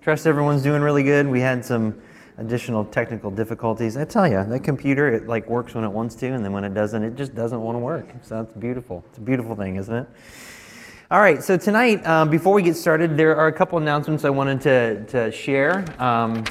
Trust everyone's doing really good. We had some additional technical difficulties. I tell you, that computer it like works when it wants to, and then when it doesn't, it just doesn't want to work. So that's beautiful. It's a beautiful thing, isn't it? All right. So tonight, um, before we get started, there are a couple announcements I wanted to to share. Um,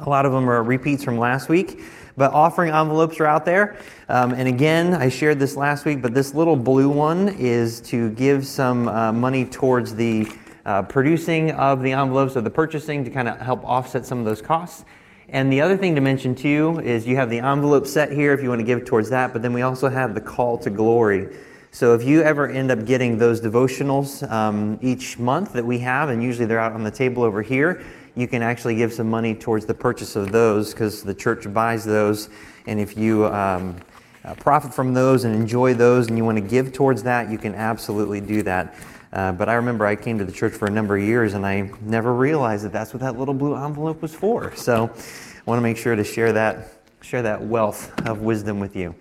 a lot of them are repeats from last week. But offering envelopes are out there. Um, and again, I shared this last week, but this little blue one is to give some uh, money towards the uh, producing of the envelopes or the purchasing to kind of help offset some of those costs. And the other thing to mention too is you have the envelope set here if you want to give towards that, but then we also have the call to glory. So if you ever end up getting those devotionals um, each month that we have, and usually they're out on the table over here, you can actually give some money towards the purchase of those because the church buys those. And if you um, uh, profit from those and enjoy those and you want to give towards that, you can absolutely do that. Uh, but I remember I came to the church for a number of years and I never realized that that's what that little blue envelope was for. So I want to make sure to share that, share that wealth of wisdom with you.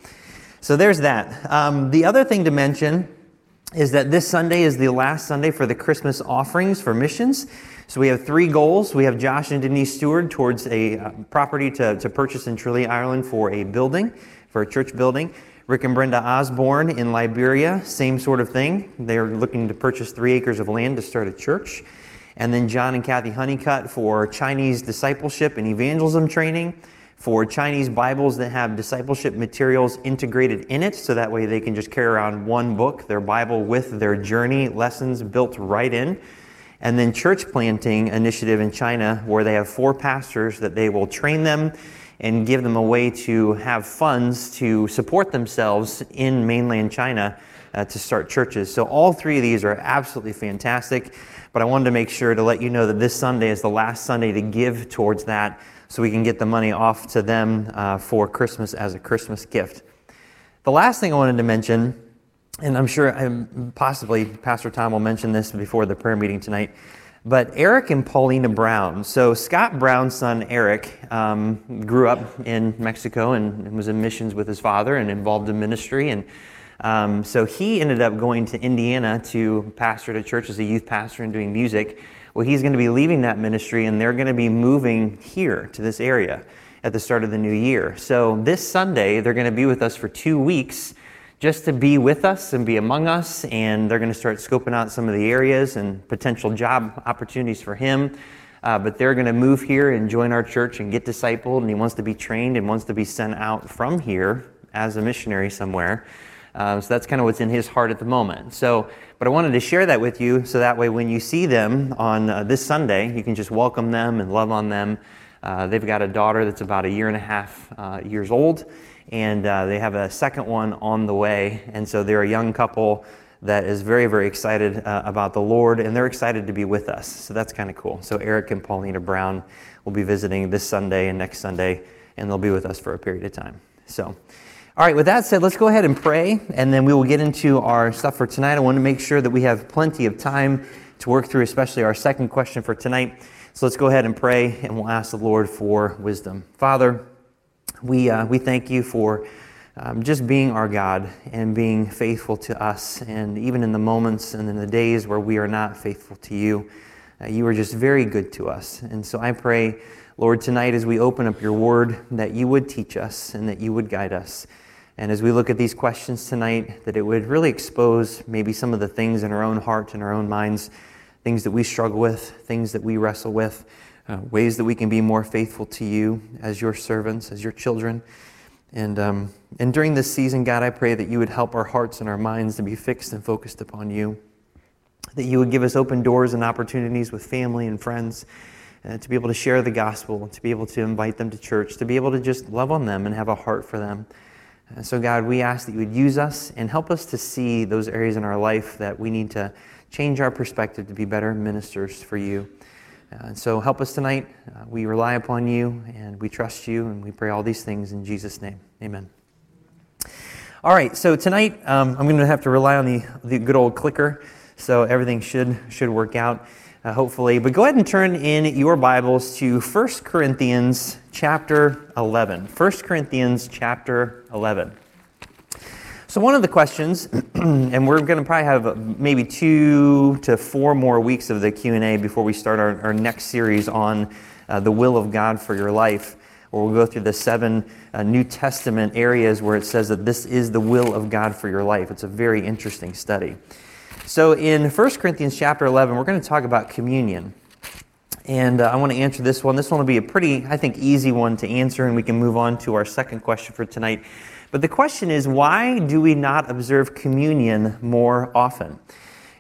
So there's that. Um, the other thing to mention is that this Sunday is the last Sunday for the Christmas offerings for missions. So we have three goals. We have Josh and Denise Stewart towards a uh, property to, to purchase in Tralee, Ireland for a building, for a church building. Rick and Brenda Osborne in Liberia, same sort of thing. They're looking to purchase three acres of land to start a church. And then John and Kathy Honeycutt for Chinese discipleship and evangelism training, for Chinese Bibles that have discipleship materials integrated in it, so that way they can just carry around one book, their Bible, with their journey lessons built right in and then church planting initiative in China where they have four pastors that they will train them and give them a way to have funds to support themselves in mainland China uh, to start churches. So all three of these are absolutely fantastic, but I wanted to make sure to let you know that this Sunday is the last Sunday to give towards that so we can get the money off to them uh, for Christmas as a Christmas gift. The last thing I wanted to mention and I'm sure um, possibly Pastor Tom will mention this before the prayer meeting tonight. But Eric and Paulina Brown. So Scott Brown's son Eric um, grew up in Mexico and was in missions with his father and involved in ministry. And um, so he ended up going to Indiana to pastor at a church as a youth pastor and doing music. Well, he's going to be leaving that ministry and they're going to be moving here to this area at the start of the new year. So this Sunday, they're going to be with us for two weeks just to be with us and be among us. And they're going to start scoping out some of the areas and potential job opportunities for him. Uh, but they're going to move here and join our church and get discipled. And he wants to be trained and wants to be sent out from here as a missionary somewhere. Uh, so that's kind of what's in his heart at the moment. So, but I wanted to share that with you so that way when you see them on uh, this Sunday, you can just welcome them and love on them. Uh, they've got a daughter that's about a year and a half uh, years old and uh, they have a second one on the way. And so they're a young couple that is very, very excited uh, about the Lord, and they're excited to be with us. So that's kind of cool. So Eric and Paulina Brown will be visiting this Sunday and next Sunday, and they'll be with us for a period of time. So. All right, with that said, let's go ahead and pray, and then we will get into our stuff for tonight. I want to make sure that we have plenty of time to work through, especially our second question for tonight. So let's go ahead and pray, and we'll ask the Lord for wisdom. Father, we, uh, we thank you for um, just being our God and being faithful to us. And even in the moments and in the days where we are not faithful to you, uh, you are just very good to us. And so I pray, Lord, tonight as we open up your word, that you would teach us and that you would guide us. And as we look at these questions tonight, that it would really expose maybe some of the things in our own hearts and our own minds, things that we struggle with, things that we wrestle with uh, ways that we can be more faithful to you as your servants, as your children. And, um, and during this season, God, I pray that you would help our hearts and our minds to be fixed and focused upon you. That you would give us open doors and opportunities with family and friends uh, to be able to share the gospel, to be able to invite them to church, to be able to just love on them and have a heart for them. Uh, so, God, we ask that you would use us and help us to see those areas in our life that we need to change our perspective to be better ministers for you. Uh, and so help us tonight. Uh, we rely upon you and we trust you and we pray all these things in Jesus' name. Amen. All right, so tonight um, I'm going to have to rely on the, the good old clicker, so everything should, should work out, uh, hopefully. But go ahead and turn in your Bibles to 1 Corinthians chapter 11. 1 Corinthians chapter 11. So one of the questions, and we're going to probably have maybe two to four more weeks of the Q&A before we start our, our next series on uh, the will of God for your life, where we'll go through the seven uh, New Testament areas where it says that this is the will of God for your life. It's a very interesting study. So in 1 Corinthians chapter 11, we're going to talk about communion. And uh, I want to answer this one. This one will be a pretty, I think, easy one to answer, and we can move on to our second question for tonight. But the question is, why do we not observe communion more often?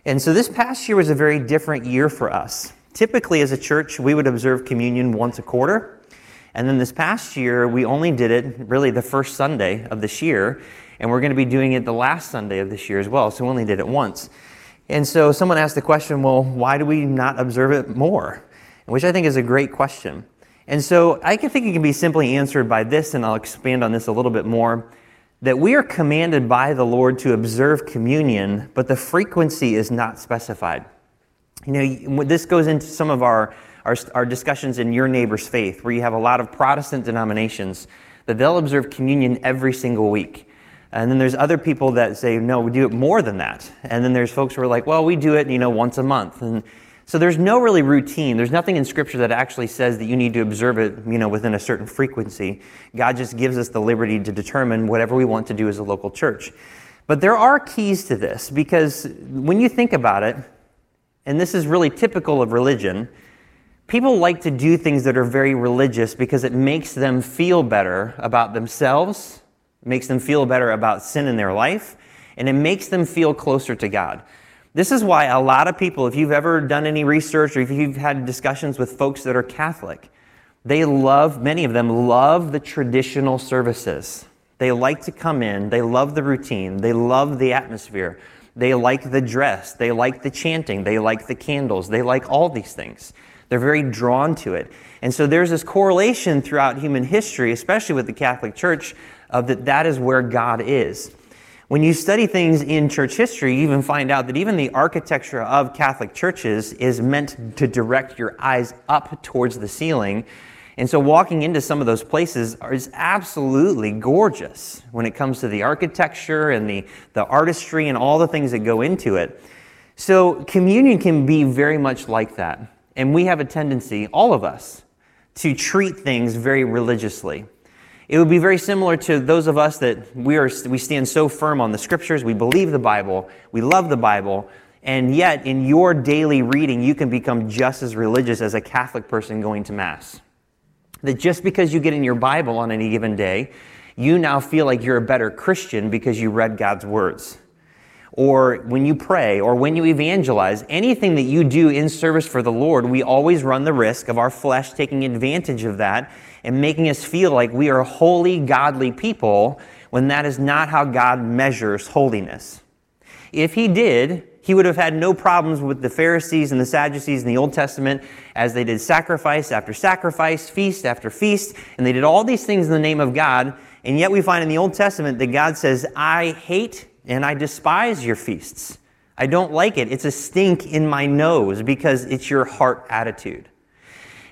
And so this past year was a very different year for us. Typically, as a church, we would observe communion once a quarter. And then this past year, we only did it really the first Sunday of this year. And we're going to be doing it the last Sunday of this year as well. So we only did it once. And so someone asked the question, well, why do we not observe it more? Which I think is a great question. And so I can think it can be simply answered by this, and I'll expand on this a little bit more that we are commanded by the Lord to observe communion, but the frequency is not specified. You know, this goes into some of our, our, our, discussions in Your Neighbor's Faith, where you have a lot of Protestant denominations that they'll observe communion every single week. And then there's other people that say, no, we do it more than that. And then there's folks who are like, well, we do it, you know, once a month. And so there's no really routine. There's nothing in Scripture that actually says that you need to observe it, you know, within a certain frequency. God just gives us the liberty to determine whatever we want to do as a local church. But there are keys to this because when you think about it, and this is really typical of religion, people like to do things that are very religious because it makes them feel better about themselves, makes them feel better about sin in their life, and it makes them feel closer to God. This is why a lot of people, if you've ever done any research or if you've had discussions with folks that are Catholic, they love, many of them love the traditional services. They like to come in, they love the routine, they love the atmosphere, they like the dress, they like the chanting, they like the candles, they like all these things. They're very drawn to it. And so there's this correlation throughout human history, especially with the Catholic Church, of that that is where God is. When you study things in church history, you even find out that even the architecture of Catholic churches is meant to direct your eyes up towards the ceiling. And so walking into some of those places is absolutely gorgeous when it comes to the architecture and the, the artistry and all the things that go into it. So communion can be very much like that. And we have a tendency, all of us, to treat things very religiously. It would be very similar to those of us that we, are, we stand so firm on the scriptures, we believe the Bible, we love the Bible, and yet in your daily reading, you can become just as religious as a Catholic person going to Mass. That just because you get in your Bible on any given day, you now feel like you're a better Christian because you read God's words. Or when you pray, or when you evangelize, anything that you do in service for the Lord, we always run the risk of our flesh taking advantage of that and making us feel like we are holy, godly people when that is not how God measures holiness. If He did, He would have had no problems with the Pharisees and the Sadducees in the Old Testament as they did sacrifice after sacrifice, feast after feast, and they did all these things in the name of God. And yet we find in the Old Testament that God says, I hate and I despise your feasts. I don't like it. It's a stink in my nose because it's your heart attitude.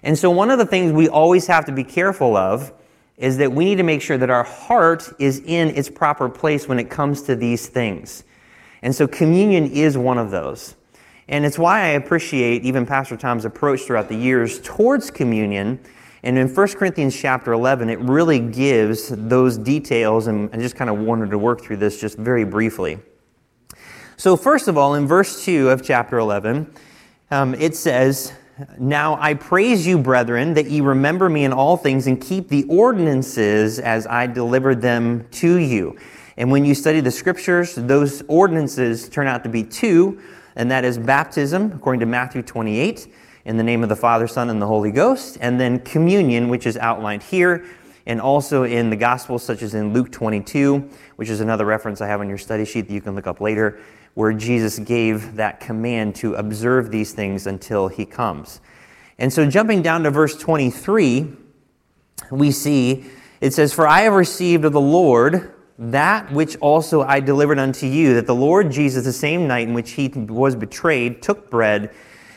And so, one of the things we always have to be careful of is that we need to make sure that our heart is in its proper place when it comes to these things. And so, communion is one of those. And it's why I appreciate even Pastor Tom's approach throughout the years towards communion. And in 1 Corinthians chapter 11, it really gives those details, and I just kind of wanted to work through this just very briefly. So, first of all, in verse 2 of chapter 11, um, it says, now I praise you, brethren, that ye remember me in all things and keep the ordinances as I delivered them to you. And when you study the scriptures, those ordinances turn out to be two, and that is baptism, according to Matthew 28, in the name of the Father, Son, and the Holy Ghost, and then communion, which is outlined here, and also in the Gospels, such as in Luke 22, which is another reference I have on your study sheet that you can look up later where Jesus gave that command to observe these things until he comes. And so, jumping down to verse 23, we see it says, For I have received of the Lord that which also I delivered unto you, that the Lord Jesus, the same night in which he was betrayed, took bread.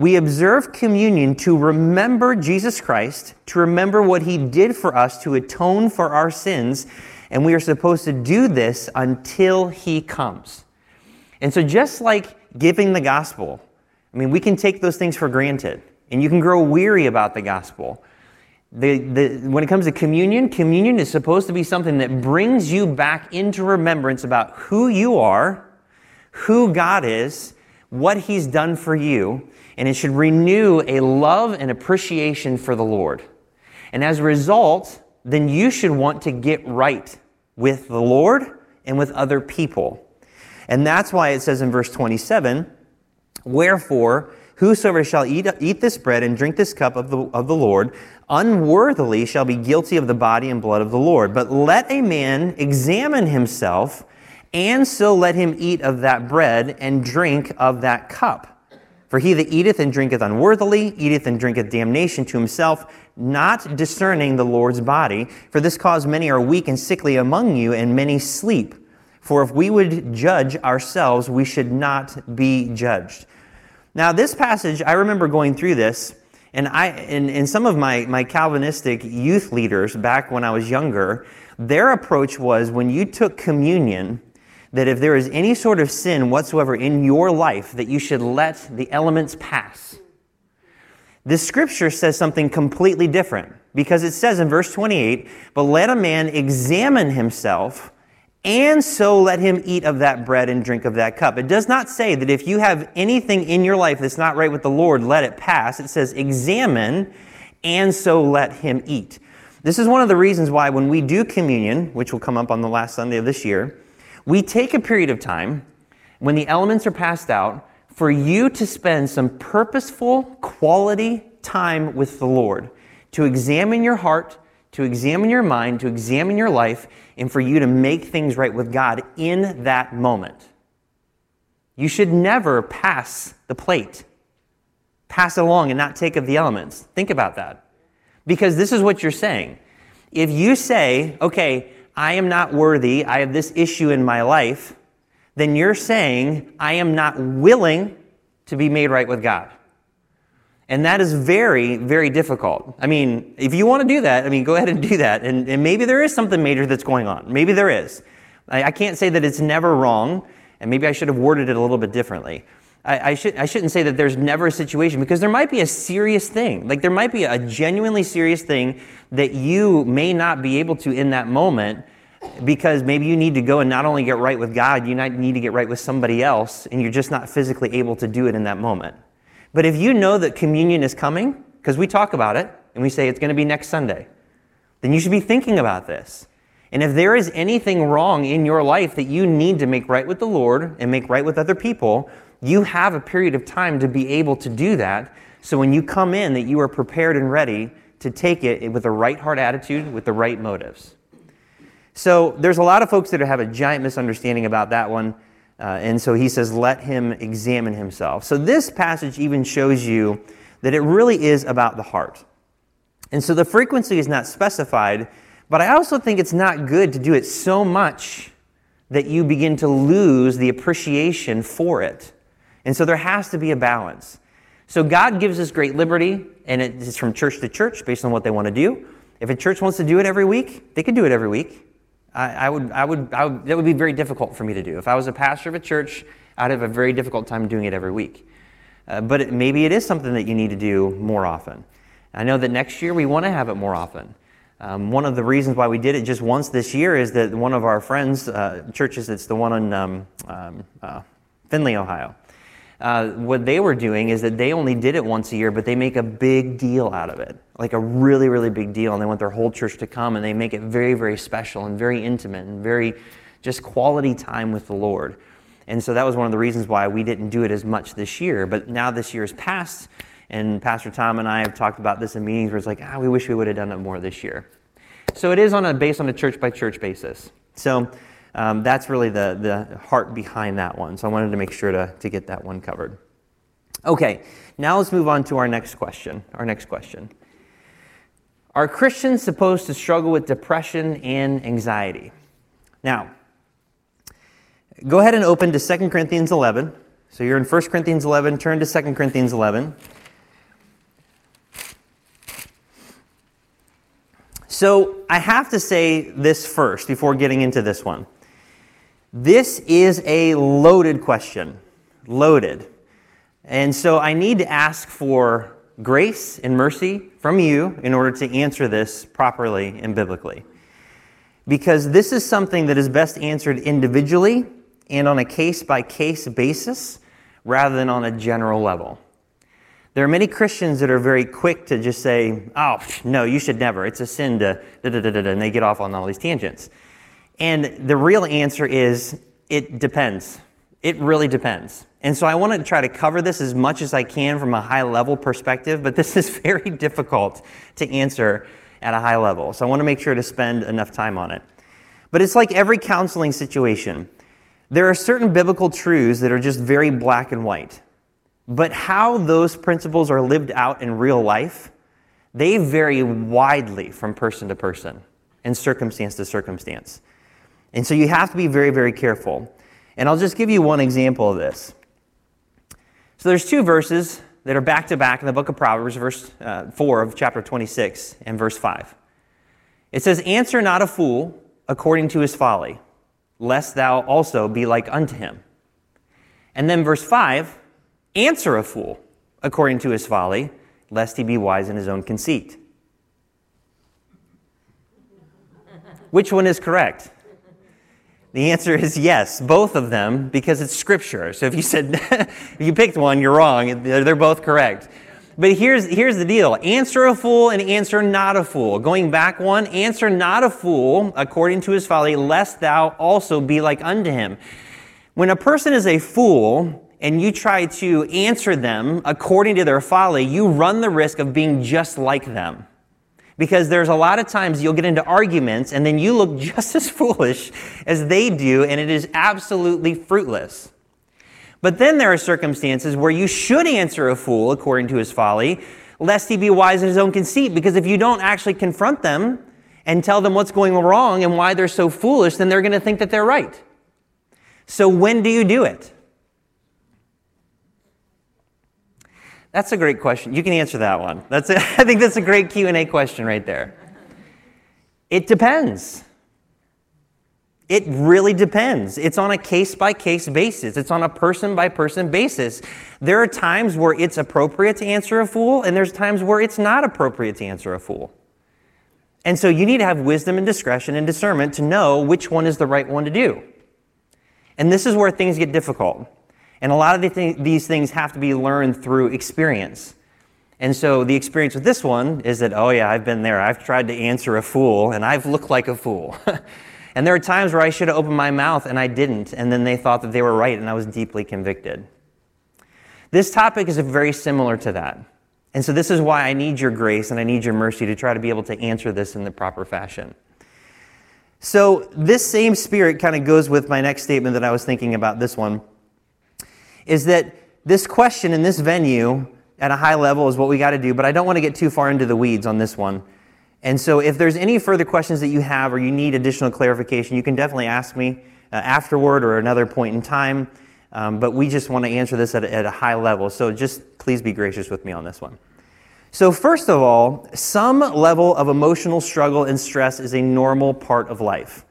We observe communion to remember Jesus Christ, to remember what he did for us to atone for our sins, and we are supposed to do this until he comes. And so, just like giving the gospel, I mean, we can take those things for granted, and you can grow weary about the gospel. The, the, when it comes to communion, communion is supposed to be something that brings you back into remembrance about who you are, who God is, what He's done for you, and it should renew a love and appreciation for the Lord. And as a result, then you should want to get right with the Lord and with other people. And that's why it says in verse 27 Wherefore, whosoever shall eat, eat this bread and drink this cup of the, of the Lord unworthily shall be guilty of the body and blood of the Lord. But let a man examine himself, and so let him eat of that bread and drink of that cup. For he that eateth and drinketh unworthily eateth and drinketh damnation to himself, not discerning the Lord's body. For this cause many are weak and sickly among you, and many sleep. For if we would judge ourselves, we should not be judged. Now, this passage, I remember going through this, and, I, and, and some of my, my Calvinistic youth leaders back when I was younger, their approach was when you took communion, that if there is any sort of sin whatsoever in your life, that you should let the elements pass. This scripture says something completely different because it says in verse 28 But let a man examine himself and so let him eat of that bread and drink of that cup. It does not say that if you have anything in your life that's not right with the Lord, let it pass. It says examine and so let him eat. This is one of the reasons why when we do communion, which will come up on the last Sunday of this year, we take a period of time when the elements are passed out for you to spend some purposeful, quality time with the Lord, to examine your heart, to examine your mind, to examine your life, and for you to make things right with God in that moment. You should never pass the plate, pass it along and not take of the elements. Think about that. Because this is what you're saying. If you say, okay, I am not worthy, I have this issue in my life, then you're saying, I am not willing to be made right with God. And that is very, very difficult. I mean, if you want to do that, I mean, go ahead and do that. And, and maybe there is something major that's going on. Maybe there is. I, I, can't say that it's never wrong, and maybe I should have worded it a little bit differently. I, I, should, I shouldn't say that there's never a situation because there might be a serious thing. Like there might be a genuinely serious thing that you may not be able to in that moment because maybe you need to go and not only get right with God, you need to get right with somebody else, and you're just not physically able to do it in that moment. But if you know that communion is coming, because we talk about it and we say it's going to be next Sunday, then you should be thinking about this. And if there is anything wrong in your life that you need to make right with the Lord and make right with other people, you have a period of time to be able to do that. So when you come in, that you are prepared and ready to take it with the right heart attitude, with the right motives. So there's a lot of folks that have a giant misunderstanding about that one. Uh, and so he says, let him examine himself. So this passage even shows you that it really is about the heart. And so the frequency is not specified, but I also think it's not good to do it so much that you begin to lose the appreciation for it. And so there has to be a balance. So God gives us great liberty, and it's from church to church based on what they want to do. If a church wants to do it every week, they can do it every week. I, I, would, I, would, I would, that would be very difficult for me to do. If I was a pastor of a church, I'd have a very difficult time doing it every week. Uh, but it, maybe it is something that you need to do more often. I know that next year we want to have it more often. Um, one of the reasons why we did it just once this year is that one of our friends' uh, churches, it's the one in um, um, uh, Findlay, Ohio, uh, what they were doing is that they only did it once a year, but they make a big deal out of it, like a really, really big deal. And they want their whole church to come and they make it very, very special and very intimate and very just quality time with the Lord. And so that was one of the reasons why we didn't do it as much this year. But now this year has passed, and Pastor Tom and I have talked about this in meetings where it's like, ah, we wish we would have done it more this year. So it is on a based on a church by church basis. So um, that's really the, the heart behind that one. So I wanted to make sure to, to get that one covered. Okay, now let's move on to our next question. Our next question. Are Christians supposed to struggle with depression and anxiety? Now, go ahead and open to 2 Corinthians 11. So you're in 1 Corinthians 11, turn to 2 Corinthians 11. So I have to say this first before getting into this one. This is a loaded question. Loaded. And so I need to ask for grace and mercy from you in order to answer this properly and biblically. Because this is something that is best answered individually and on a case by case basis rather than on a general level. There are many Christians that are very quick to just say, oh, no, you should never. It's a sin to, da da da and they get off on all these tangents. And the real answer is it depends. It really depends. And so I want to try to cover this as much as I can from a high level perspective, but this is very difficult to answer at a high level. So I want to make sure to spend enough time on it. But it's like every counseling situation. There are certain biblical truths that are just very black and white. But how those principles are lived out in real life, they vary widely from person to person and circumstance to circumstance. And so you have to be very, very careful. And I'll just give you one example of this. So there's two verses that are back to back in the book of Proverbs, verse uh, 4 of chapter 26 and verse 5. It says, Answer not a fool according to his folly, lest thou also be like unto him. And then verse 5 Answer a fool according to his folly, lest he be wise in his own conceit. Which one is correct? The answer is yes, both of them, because it's scripture. So if you said, if you picked one, you're wrong. They're both correct. But here's, here's the deal answer a fool and answer not a fool. Going back one, answer not a fool according to his folly, lest thou also be like unto him. When a person is a fool and you try to answer them according to their folly, you run the risk of being just like them because there's a lot of times you'll get into arguments and then you look just as foolish as they do, and it is absolutely fruitless. But then there are circumstances where you should answer a fool according to his folly, lest he be wise in his own conceit, because if you don't actually confront them and tell them what's going wrong and why they're so foolish, then they're going to think that they're right. So when do you do it? That's a great question. You can answer that one. That's a, I think that's a great Q&A question right there. It depends. It really depends. It's on a case by case basis. It's on a person by person basis. There are times where it's appropriate to answer a fool, and there's times where it's not appropriate to answer a fool. And so you need to have wisdom and discretion and discernment to know which one is the right one to do. And this is where things get difficult. And a lot of the th- these things have to be learned through experience. And so the experience with this one is that, oh, yeah, I've been there. I've tried to answer a fool, and I've looked like a fool. and there are times where I should have opened my mouth and I didn't, and then they thought that they were right, and I was deeply convicted. This topic is very similar to that. And so this is why I need your grace and I need your mercy to try to be able to answer this in the proper fashion. So this same spirit kind of goes with my next statement that I was thinking about this one is that this question in this venue at a high level is what we got to do, but I don't want to get too far into the weeds on this one. And so, if there's any further questions that you have or you need additional clarification, you can definitely ask me uh, afterward or another point in time. Um, but we just want to answer this at a, at a high level. So, just please be gracious with me on this one. So, first of all, some level of emotional struggle and stress is a normal part of life.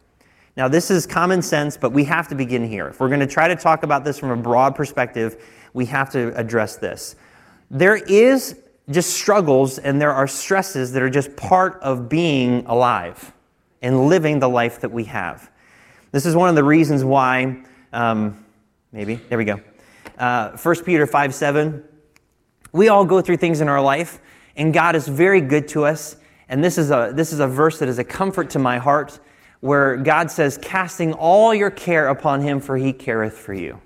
Now, this is common sense, but we have to begin here. If we're going to try to talk about this from a broad perspective, we have to address this. There is just struggles and there are stresses that are just part of being alive and living the life that we have. This is one of the reasons why, um, maybe, there we go. Uh, 1 Peter 5 7. We all go through things in our life, and God is very good to us. And this is a, this is a verse that is a comfort to my heart where God says, casting all your care upon him, for he careth for you.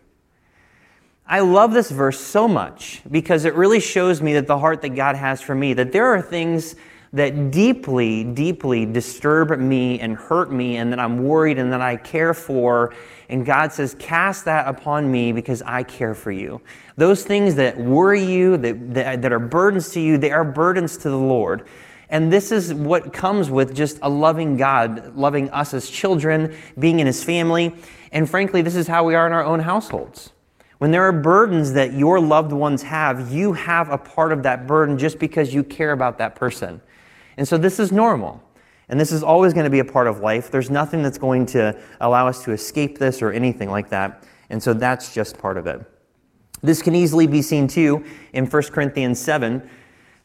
I love this verse so much because it really shows me that the heart that God has for me, that there are things that deeply, deeply disturb me and hurt me, and that I'm worried and that I care for. And God says, Cast that upon me because I care for you. Those things that worry you, that, that, that are burdens to you, they are burdens to the Lord. And this is what comes with just a loving God, loving us as children, being in his family. And frankly, this is how we are in our own households. When there are burdens that your loved ones have, you have a part of that burden just because you care about that person. And so this is normal. And this is always going to be a part of life. There's nothing that's going to allow us to escape this or anything like that. And so that's just part of it. This can easily be seen too in 1 Corinthians 7,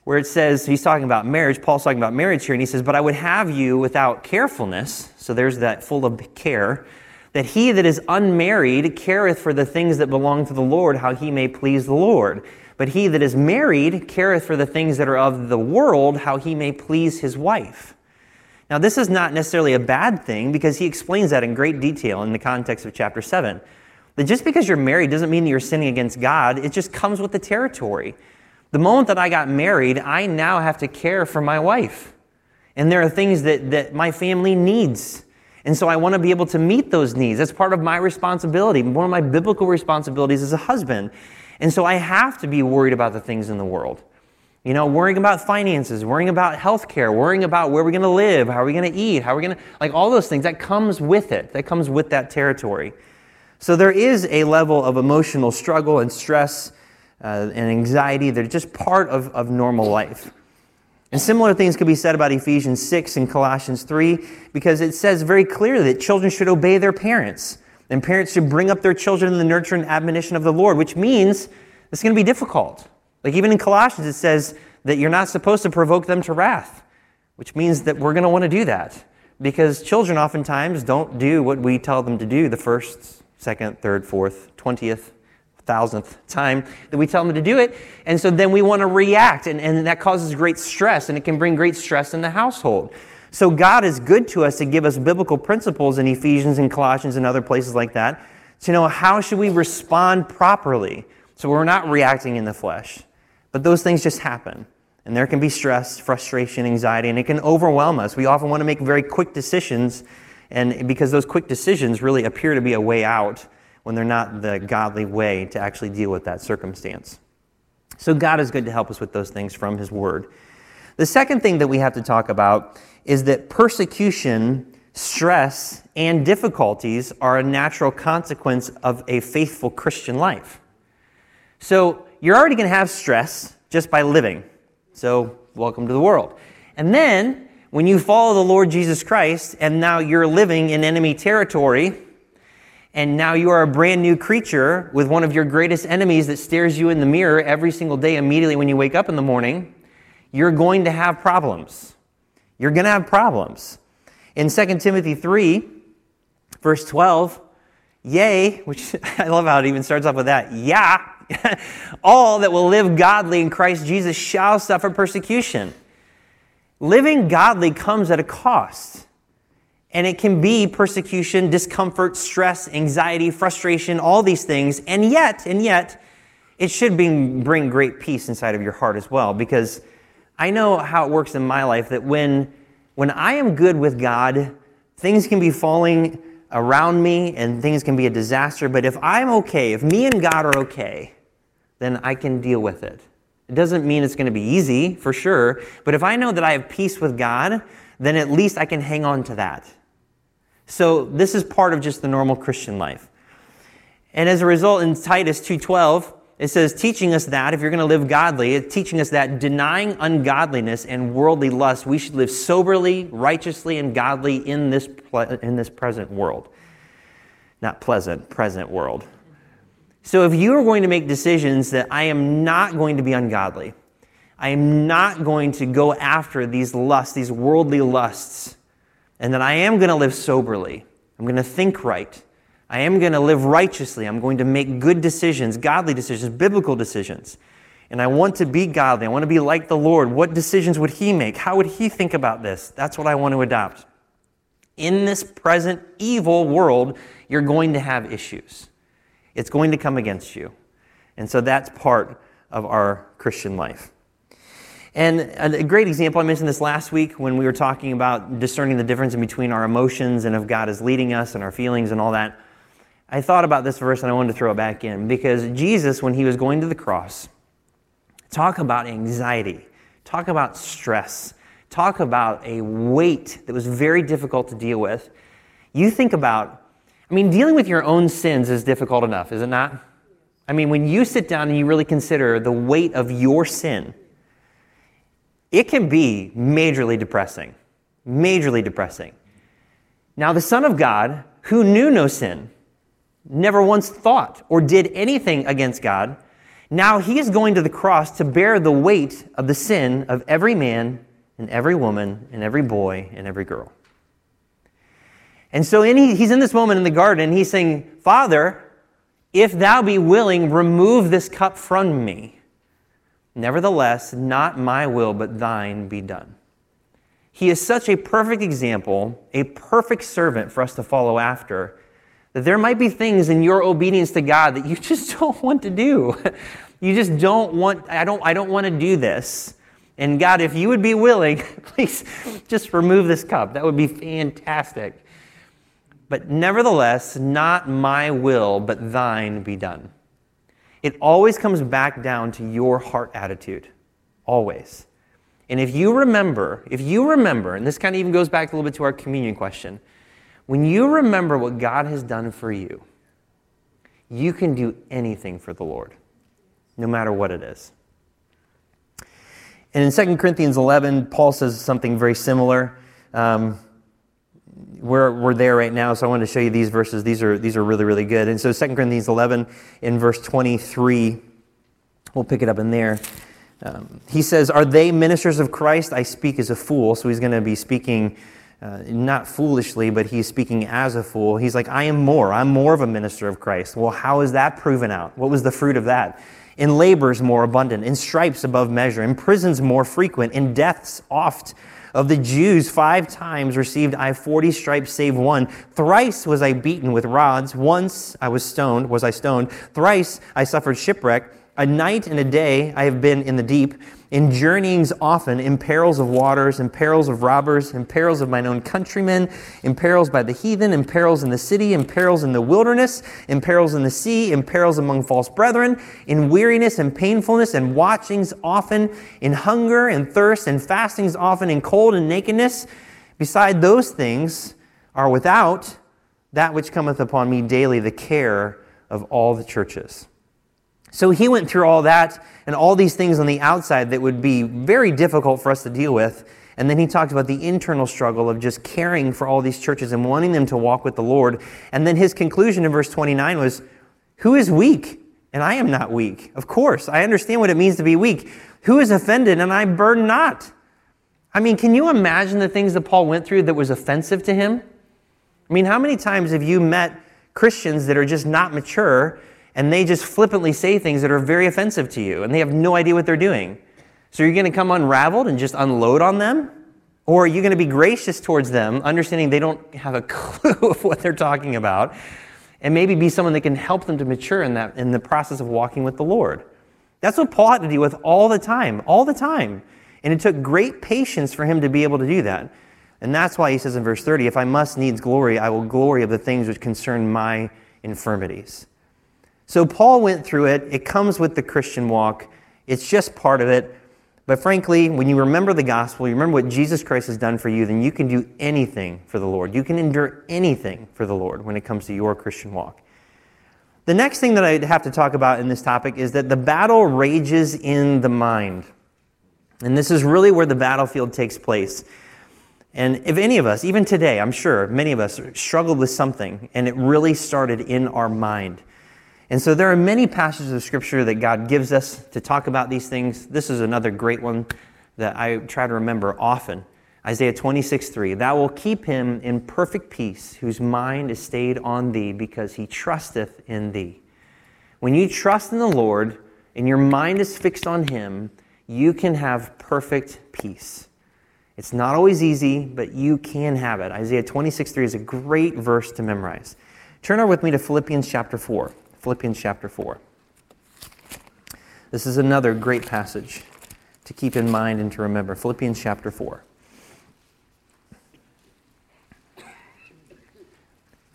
where it says, he's talking about marriage. Paul's talking about marriage here, and he says, But I would have you without carefulness. So there's that full of care. That he that is unmarried careth for the things that belong to the Lord, how he may please the Lord. But he that is married careth for the things that are of the world, how he may please his wife. Now, this is not necessarily a bad thing because he explains that in great detail in the context of chapter 7. That just because you're married doesn't mean that you're sinning against God, it just comes with the territory. The moment that I got married, I now have to care for my wife. And there are things that, that my family needs. And so I want to be able to meet those needs. That's part of my responsibility. One of my biblical responsibilities as a husband and so I have to be worried about the things in the world. You know, worrying about finances, worrying about health care, worrying about where we're going to live, how are we going to eat, how are we going to, like all those things, that comes with it. That comes with that territory. So there is a level of emotional struggle and stress uh, and anxiety. They're just part of, of normal life. And similar things could be said about Ephesians 6 and Colossians 3 because it says very clearly that children should obey their parents. And parents should bring up their children in the nurture and admonition of the Lord, which means it's going to be difficult. Like even in Colossians, it says that you're not supposed to provoke them to wrath, which means that we're going to want to do that because children oftentimes don't do what we tell them to do the first, second, third, fourth, twentieth, thousandth time that we tell them to do it. And so then we want to react, and, and that causes great stress, and it can bring great stress in the household. So God is good to us to give us biblical principles in Ephesians and Colossians and other places like that to know how should we respond properly so we're not reacting in the flesh. But those things just happen. And there can be stress, frustration, anxiety, and it can overwhelm us. We often want to make very quick decisions, and because those quick decisions really appear to be a way out when they're not the godly way to actually deal with that circumstance. So God is good to help us with those things from His Word. The second thing that we have to talk about is that persecution, stress, and difficulties are a natural consequence of a faithful Christian life. So you're already going to have stress just by living. So, welcome to the world. And then, when you follow the Lord Jesus Christ, and now you're living in enemy territory, and now you are a brand new creature with one of your greatest enemies that stares you in the mirror every single day immediately when you wake up in the morning, you're going to have problems. You're going to have problems. In 2 Timothy 3, verse 12, yea, which I love how it even starts off with that, yeah, all that will live godly in Christ Jesus shall suffer persecution. Living godly comes at a cost. And it can be persecution, discomfort, stress, anxiety, frustration, all these things. And yet, and yet, it should bring, bring great peace inside of your heart as well because I know how it works in my life that when, when I am good with God, things can be falling around me and things can be a disaster. But if I'm okay, if me and God are okay, then I can deal with it. It doesn't mean it's going to be easy, for sure. But if I know that I have peace with God, then at least I can hang on to that. So this is part of just the normal Christian life. And as a result, in Titus 2.12, it says, teaching us that, if you're going to live godly, it's teaching us that denying ungodliness and worldly lust, we should live soberly, righteously, and godly in this, ple- in this present world. Not pleasant, present world. So if you are going to make decisions that I am not going to be ungodly, I am not going to go after these lusts, these worldly lusts, and that I am going to live soberly, I'm going to think right, I am going to live righteously. I'm going to make good decisions, godly decisions, biblical decisions. And I want to be godly. I want to be like the Lord. What decisions would He make? How would He think about this? That's what I want to adopt. In this present evil world, you're going to have issues. It's going to come against you. And so that's part of our Christian life. And a great example, I mentioned this last week when we were talking about discerning the difference in between our emotions and if God is leading us and our feelings and all that. I thought about this verse and I wanted to throw it back in because Jesus, when he was going to the cross, talk about anxiety, talk about stress, talk about a weight that was very difficult to deal with. You think about, I mean, dealing with your own sins is difficult enough, is it not? I mean, when you sit down and you really consider the weight of your sin, it can be majorly depressing. Majorly depressing. Now, the Son of God, who knew no sin, never once thought or did anything against God, now he is going to the cross to bear the weight of the sin of every man and every woman and every boy and every girl. And so in he's in this moment in the garden, he's saying, Father, if thou be willing, remove this cup from me. Nevertheless, not my will, but thine be done. He is such a perfect example, a perfect servant for us to follow after, that there might be things in your obedience to God that you just don't want to do. You just don't want, I don't, I don't want to do this. And God, if you would be willing, please just remove this cup. That would be fantastic. But nevertheless, not my will, but thine be done. It always comes back down to your heart attitude. Always. And if you remember, if you remember, and this kind of even goes back a little bit to our communion question, when you remember what God has done for you, you can do anything for the Lord, no matter what it is. And in 2 Corinthians 11, Paul says something very similar. Um, we're, we're there right now, so I wanted to show you these verses. These are, these are really, really good. And so 2 Corinthians 11, in verse 23, we'll pick it up in there. Um, he says, Are they ministers of Christ? I speak as a fool. So he's going to be speaking uh, not foolishly, but he's speaking as a fool. He's like, I am more. I'm more of a minister of Christ. Well, how is that proven out? What was the fruit of that? In labors more abundant, in stripes above measure, in prisons more frequent, in deaths oft. Of the Jews, five times received I forty stripes, save one. Thrice was I beaten with rods. Once I was stoned, was I stoned. Thrice I suffered shipwreck. A night and a day I have been in the deep in journeyings often, in perils of waters, in perils of robbers, in perils of mine own countrymen, in perils by the heathen, in perils in the city, in perils in the wilderness, in perils in the sea, in perils among false brethren, in weariness and painfulness, and watchings often, in hunger and thirst, and fastings often, in cold and nakedness. Beside those things are without that which cometh upon me daily, the care of all the churches. So he went through all that and all these things on the outside that would be very difficult for us to deal with. And then he talked about the internal struggle of just caring for all these churches and wanting them to walk with the Lord. And then his conclusion in verse 29 was, Who is weak? And I am not weak. Of course, I understand what it means to be weak. Who is offended? And I burden not. I mean, can you imagine the things that Paul went through that was offensive to him? I mean, how many times have you met Christians that are just not mature and they just flippantly say things that are very offensive to you and they have no idea what they're doing. So are you're going to come unraveled and just unload on them? Or are you going to be gracious towards them, understanding they don't have a clue of what they're talking about, and maybe be someone that can help them to mature in that in the process of walking with the Lord? That's what Paul had to deal with all the time, all the time. And it took great patience for him to be able to do that. And that's why he says in verse 30, if I must needs glory, I will glory of the things which concern my infirmities. So Paul went through it. It comes with the Christian walk, it's just part of it. But frankly, when you remember the gospel, you remember what Jesus Christ has done for you, then you can do anything for the Lord. You can endure anything for the Lord when it comes to your Christian walk. The next thing that I have to talk about in this topic is that the battle rages in the mind. And this is really where the battlefield takes place. And if any of us, even today, I'm sure many of us struggled with something, and it really started in our mind. And so there are many passages of Scripture that God gives us to talk about these things. This is another great one that I try to remember often. Isaiah 26, 3. Thou will keep him in perfect peace, whose mind is stayed on thee, because he trusteth in thee. When you trust in the Lord and your mind is fixed on him, you can have perfect peace. It's not always easy, but you can have it. Isaiah 26, 3 is a great verse to memorize. Turn over with me to Philippians chapter 4. Philippians chapter 4. This is another great passage to keep in mind and to remember. Philippians chapter 4.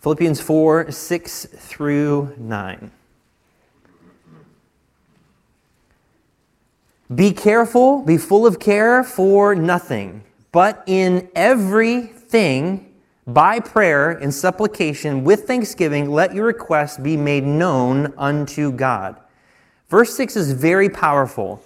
Philippians 4 6 through 9. Be careful, be full of care for nothing, but in everything, by prayer and supplication with thanksgiving, let your requests be made known unto God. Verse 6 is very powerful.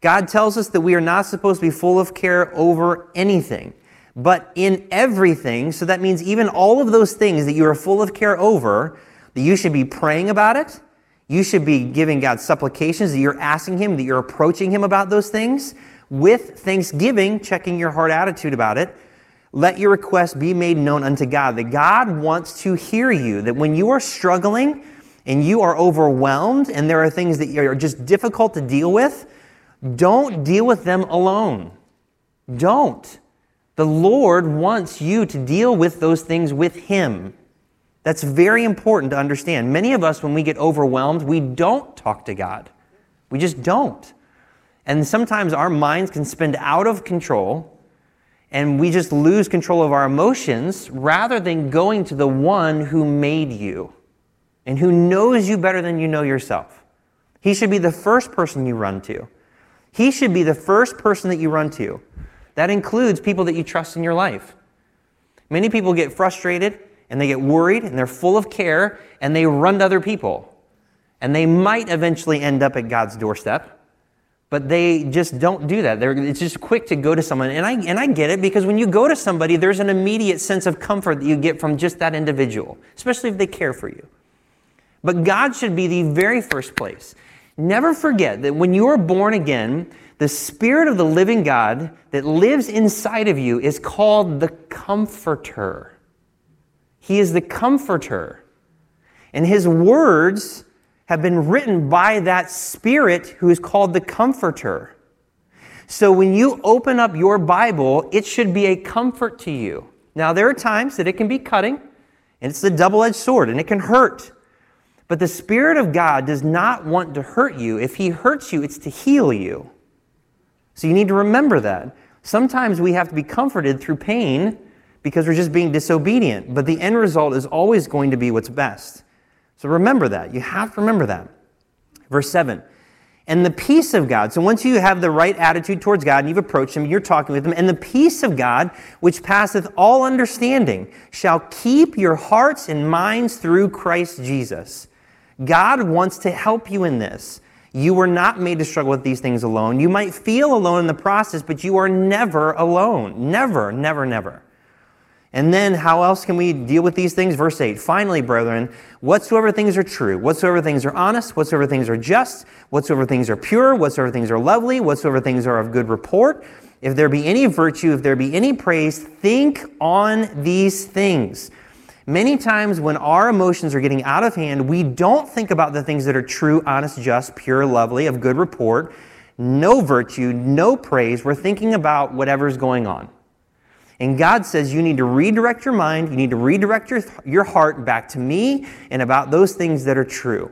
God tells us that we are not supposed to be full of care over anything but in everything. So that means even all of those things that you are full of care over, that you should be praying about it. You should be giving God supplications that you're asking Him, that you're approaching Him about those things with thanksgiving, checking your heart attitude about it. Let your request be made known unto God. That God wants to hear you. That when you are struggling and you are overwhelmed and there are things that are just difficult to deal with, don't deal with them alone. Don't. The Lord wants you to deal with those things with Him. That's very important to understand. Many of us, when we get overwhelmed, we don't talk to God. We just don't. And sometimes our minds can spin out of control and we just lose control of our emotions rather than going to the one who made you and who knows you better than you know yourself. He should be the first person you run to. He should be the first person that you run to. That includes people that you trust in your life. Many people get frustrated and they get worried and they're full of care and they run to other people. And they might eventually end up at God's doorstep, but they just don't do that. They're, it's just quick to go to someone. And I, and I get it because when you go to somebody, there's an immediate sense of comfort that you get from just that individual, especially if they care for you. But God should be the very first place. Never forget that when you are born again, the Spirit of the living God that lives inside of you is called the Comforter. He is the Comforter. And His words have been written by that Spirit who is called the Comforter. So when you open up your Bible, it should be a comfort to you. Now, there are times that it can be cutting, and it's a double edged sword, and it can hurt. But the Spirit of God does not want to hurt you. If He hurts you, it's to heal you. So you need to remember that. Sometimes we have to be comforted through pain because we're just being disobedient, but the end result is always going to be what's best. So remember that. You have to remember that. Verse 7 and the peace of God. So once you have the right attitude towards God and you've approached Him, you're talking with Him, and the peace of God, which passeth all understanding, shall keep your hearts and minds through Christ Jesus. God wants to help you in this. You were not made to struggle with these things alone. You might feel alone in the process, but you are never alone. Never, never, never. And then how else can we deal with these things? Verse 8 Finally, brethren, whatsoever things are true, whatsoever things are honest, whatsoever things are just, whatsoever things are pure, whatsoever things are lovely, whatsoever things are of good report, if there be any virtue, if there be any praise, think on these things. Many times when our emotions are getting out of hand, we don't think about the things that are true, honest, just, pure, lovely, of good report, no virtue, no praise. We're thinking about whatever's going on. And God says you need to redirect your mind, you need to redirect your, your heart back to me and about those things that are true.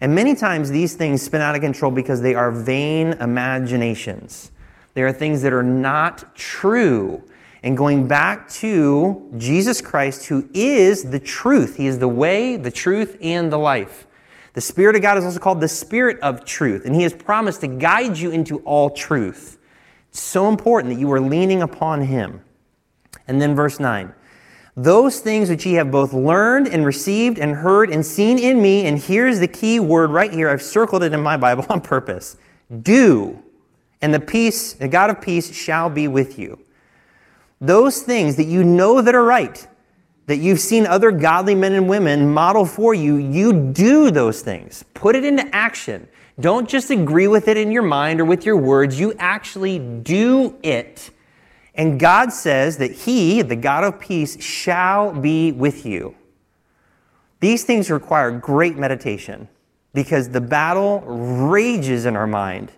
And many times these things spin out of control because they are vain imaginations. They are things that are not true and going back to Jesus Christ, who is the truth. He is the way, the truth, and the life. The Spirit of God is also called the Spirit of truth, and He has promised to guide you into all truth. It's so important that you are leaning upon Him. And then verse 9 those things which ye have both learned and received and heard and seen in me, and here's the key word right here. I've circled it in my Bible on purpose. Do, and the peace, the God of peace shall be with you. Those things that you know that are right, that you've seen other godly men and women model for you, you do those things. Put it into action. Don't just agree with it in your mind or with your words. You actually do it. And God says that He, the God of peace, shall be with you. These things require great meditation because the battle rages in our mind.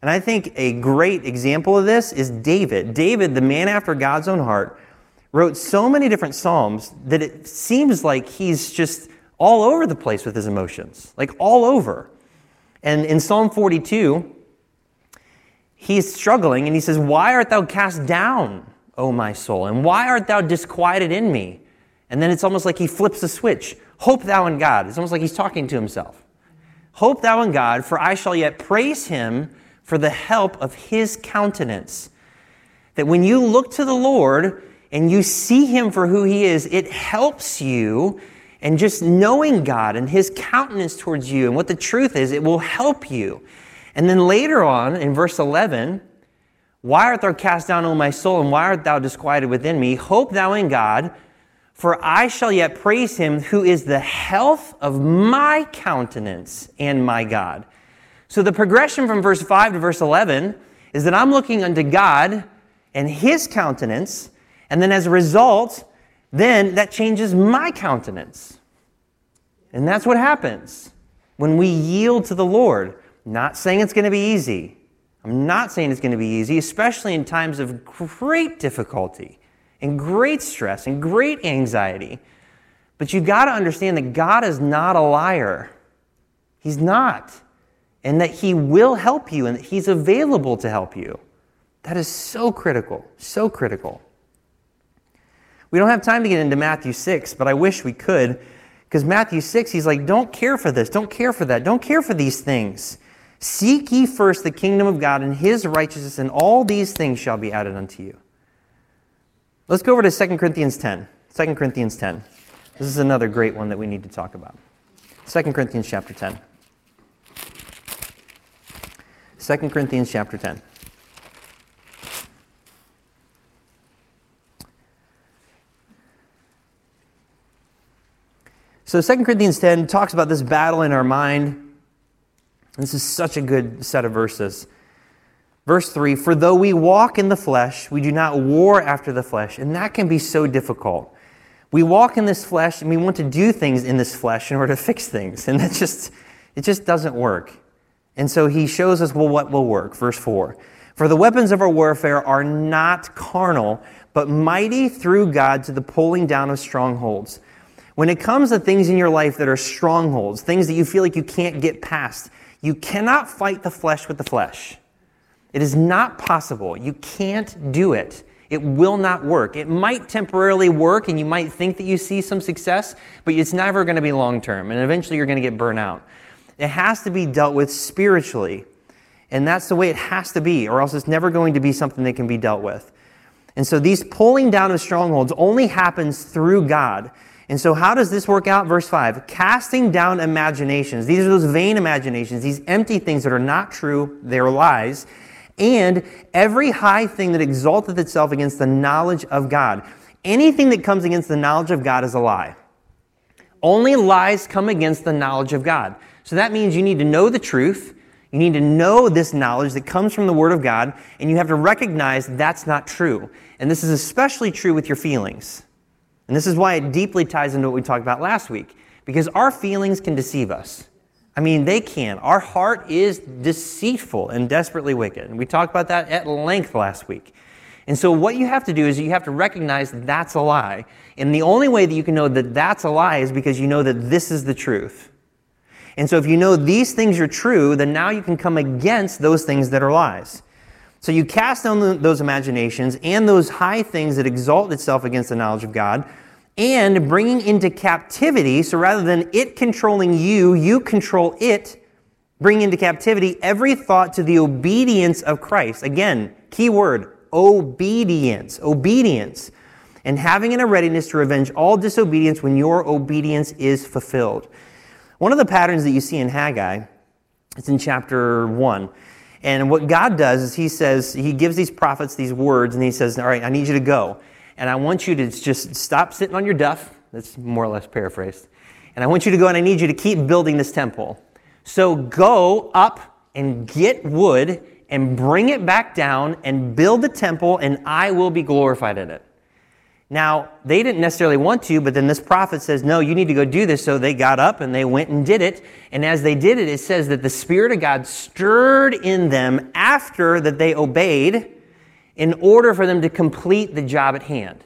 And I think a great example of this is David. David, the man after God's own heart, wrote so many different Psalms that it seems like he's just all over the place with his emotions, like all over. And in Psalm 42, he's struggling and he says, Why art thou cast down, O my soul? And why art thou disquieted in me? And then it's almost like he flips the switch. Hope thou in God. It's almost like he's talking to himself. Hope thou in God, for I shall yet praise him for the help of his countenance. That when you look to the Lord and you see him for who he is, it helps you. And just knowing God and his countenance towards you and what the truth is, it will help you. And then later on in verse 11, why art thou cast down, O my soul, and why art thou disquieted within me? Hope thou in God, for I shall yet praise him who is the health of my countenance and my God. So the progression from verse 5 to verse 11 is that I'm looking unto God and his countenance, and then as a result, then that changes my countenance. And that's what happens when we yield to the Lord. Not saying it's going to be easy. I'm not saying it's going to be easy, especially in times of great difficulty and great stress and great anxiety. But you got to understand that God is not a liar. He's not. And that He will help you and that He's available to help you. That is so critical, so critical. We don't have time to get into Matthew 6, but I wish we could. Because Matthew 6, he's like, don't care for this, don't care for that, don't care for these things. Seek ye first the kingdom of God and his righteousness, and all these things shall be added unto you. Let's go over to 2 Corinthians 10. 2 Corinthians 10. This is another great one that we need to talk about. 2 Corinthians chapter 10. 2 Corinthians chapter 10. So 2 Corinthians 10 talks about this battle in our mind. This is such a good set of verses. Verse 3 For though we walk in the flesh, we do not war after the flesh. And that can be so difficult. We walk in this flesh and we want to do things in this flesh in order to fix things. And that just, it just doesn't work. And so he shows us, well, what will work. Verse 4 For the weapons of our warfare are not carnal, but mighty through God to the pulling down of strongholds. When it comes to things in your life that are strongholds, things that you feel like you can't get past, you cannot fight the flesh with the flesh. It is not possible. You can't do it. It will not work. It might temporarily work and you might think that you see some success, but it's never going to be long term. And eventually you're going to get burnt out. It has to be dealt with spiritually. And that's the way it has to be, or else it's never going to be something that can be dealt with. And so these pulling down of strongholds only happens through God. And so, how does this work out? Verse 5 casting down imaginations. These are those vain imaginations, these empty things that are not true, they're lies and every high thing that exalteth itself against the knowledge of God. Anything that comes against the knowledge of God is a lie. Only lies come against the knowledge of God. So that means you need to know the truth. You need to know this knowledge that comes from the Word of God, and you have to recognize that's not true. And this is especially true with your feelings. And this is why it deeply ties into what we talked about last week, because our feelings can deceive us. I mean, they can. Our heart is deceitful and desperately wicked. And we talked about that at length last week. And so, what you have to do is you have to recognize that that's a lie. And the only way that you can know that that's a lie is because you know that this is the truth. And so, if you know these things are true, then now you can come against those things that are lies. So, you cast down those imaginations and those high things that exalt itself against the knowledge of God and bringing into captivity. So rather than it controlling you, you control it, bring into captivity every thought to the obedience of Christ. Again, key word obedience. Obedience. And having in a readiness to revenge all disobedience when your obedience is fulfilled. One of the patterns that you see in Haggai, it's in chapter 1. And what God does is He says, He gives these prophets these words, and He says, All right, I need you to go and I want you to just stop sitting on your duff. That's more or less paraphrased. And I want you to go and I need you to keep building this temple. So go up and get wood and bring it back down and build the temple, and I will be glorified in it. Now, they didn't necessarily want to, but then this prophet says, No, you need to go do this. So they got up and they went and did it. And as they did it, it says that the Spirit of God stirred in them after that they obeyed in order for them to complete the job at hand.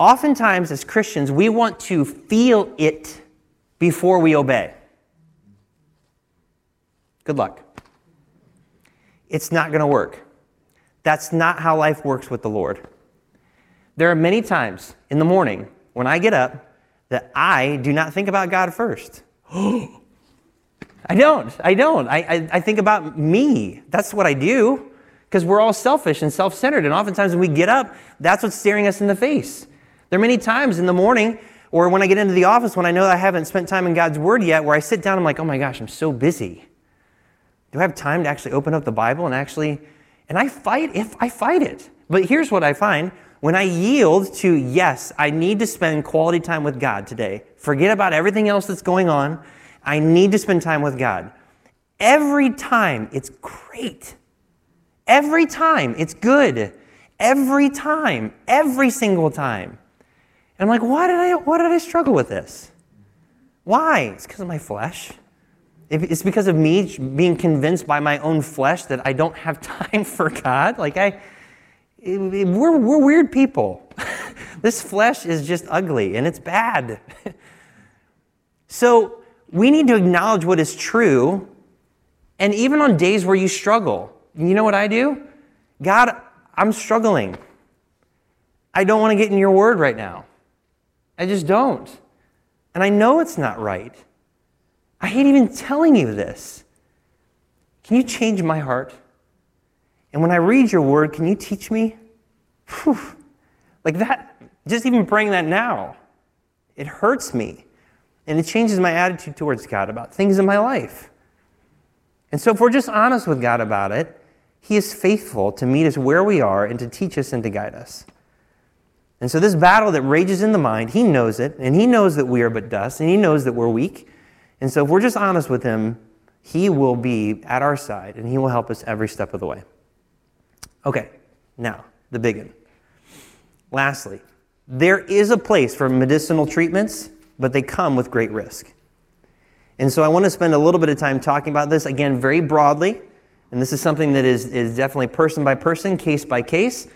Oftentimes, as Christians, we want to feel it before we obey. Good luck. it's not going to work. That's not how life works with the Lord. There are many times in the morning when I get up that I do not think about God first. I don't. I don't. I, I, I, think about me. That's what I do because we're all selfish and self centered. And oftentimes when we get up, that's what's staring us in the face. There are many times in the morning or when I get into the office when I know I haven't spent time in God's Word yet, where I sit down, I'm like, oh my gosh, I'm so busy. Do I have time to actually open up the Bible and actually, and I fight if I fight it. But here's what I find when I yield to, yes, I need to spend quality time with God today, forget about everything else that's going on, I need to spend time with God. Every time it's great. Every time it's good. Every time, every single time. And I'm like, why did I, why did I struggle with this? Why? It's because of my flesh. It's because of me being convinced by my own flesh that I don't have time for God. Like I, we're, we're weird people. this flesh is just ugly and it's bad. so we need to acknowledge what is true. And even on days where you struggle, you know what I do? God, I'm struggling. I don't want to get in your word right now. I just don't. And I know it's not right. I hate even telling you this. Can you change my heart? And when I read your word, can you teach me? Whew. Like that, just even praying that now, it hurts me. And it changes my attitude towards God about things in my life. And so, if we're just honest with God about it, He is faithful to meet us where we are and to teach us and to guide us. And so, this battle that rages in the mind, He knows it, and He knows that we are but dust, and He knows that we're weak. And so, if we're just honest with Him, He will be at our side, and He will help us every step of the way. Okay, now, the big one. Lastly, there is a place for medicinal treatments, but they come with great risk. And so, I want to spend a little bit of time talking about this, again, very broadly. And this is something that is, is definitely person by person, case by case.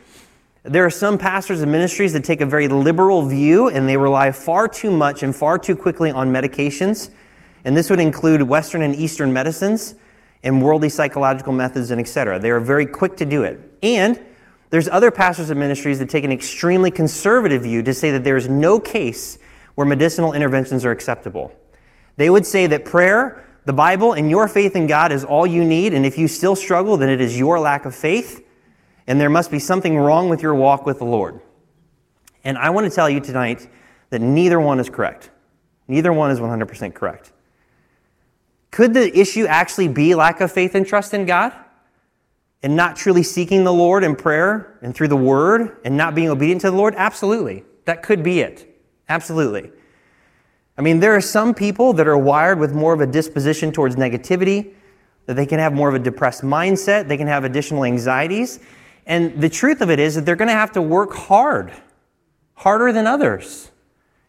There are some pastors and ministries that take a very liberal view and they rely far too much and far too quickly on medications. And this would include Western and Eastern medicines and worldly psychological methods and etc. They are very quick to do it. And there's other pastors and ministries that take an extremely conservative view to say that there is no case where medicinal interventions are acceptable. They would say that prayer, the Bible, and your faith in God is all you need, and if you still struggle, then it is your lack of faith and there must be something wrong with your walk with the Lord. And I want to tell you tonight that neither one is correct. Neither one is 100% correct. Could the issue actually be lack of faith and trust in God? And not truly seeking the Lord in prayer and through the word and not being obedient to the Lord? Absolutely. That could be it. Absolutely. I mean, there are some people that are wired with more of a disposition towards negativity, that they can have more of a depressed mindset, they can have additional anxieties, and the truth of it is that they're going to have to work hard, harder than others,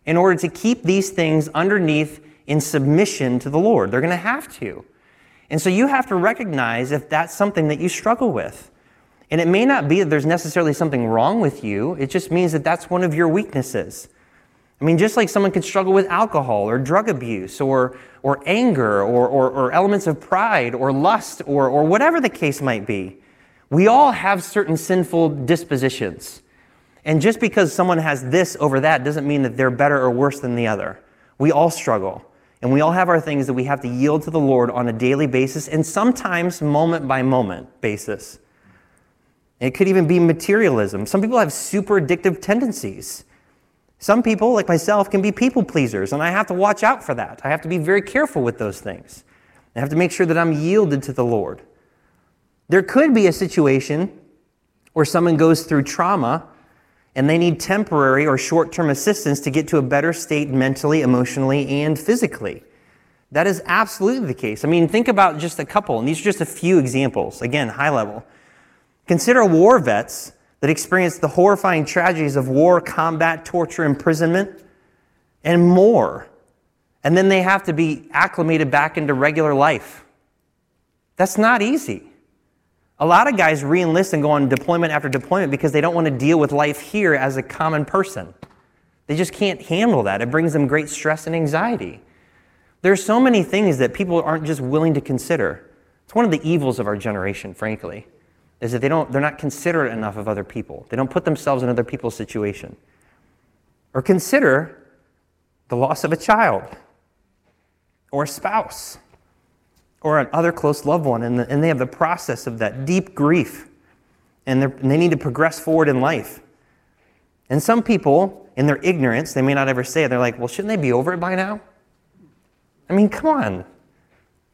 in order to keep these things underneath in submission to the Lord. They're going to have to. And so you have to recognize if that's something that you struggle with. And it may not be that there's necessarily something wrong with you, it just means that that's one of your weaknesses. I mean, just like someone could struggle with alcohol or drug abuse or, or anger or, or, or elements of pride or lust or, or whatever the case might be. We all have certain sinful dispositions. And just because someone has this over that doesn't mean that they're better or worse than the other. We all struggle. And we all have our things that we have to yield to the Lord on a daily basis and sometimes moment by moment basis. It could even be materialism. Some people have super addictive tendencies. Some people, like myself, can be people pleasers, and I have to watch out for that. I have to be very careful with those things. I have to make sure that I'm yielded to the Lord. There could be a situation where someone goes through trauma and they need temporary or short term assistance to get to a better state mentally, emotionally, and physically. That is absolutely the case. I mean, think about just a couple, and these are just a few examples, again, high level. Consider war vets that experienced the horrifying tragedies of war, combat, torture, imprisonment, and more. And then they have to be acclimated back into regular life. That's not easy. A lot of guys reenlist and go on deployment after deployment because they don't want to deal with life here as a common person. They just can't handle that. It brings them great stress and anxiety. There's so many things that people aren't just willing to consider It's one of the evils of our generation, frankly, is that they don't, they're not considerate enough of other people. They don't put themselves in other people's situation. Or consider the loss of a child or a spouse or an other close loved one, and, the, and they have the process of that deep grief, and, and they need to progress forward in life. And some people, in their ignorance, they may not ever say it, they're like, well, shouldn't they be over it by now? I mean, come on.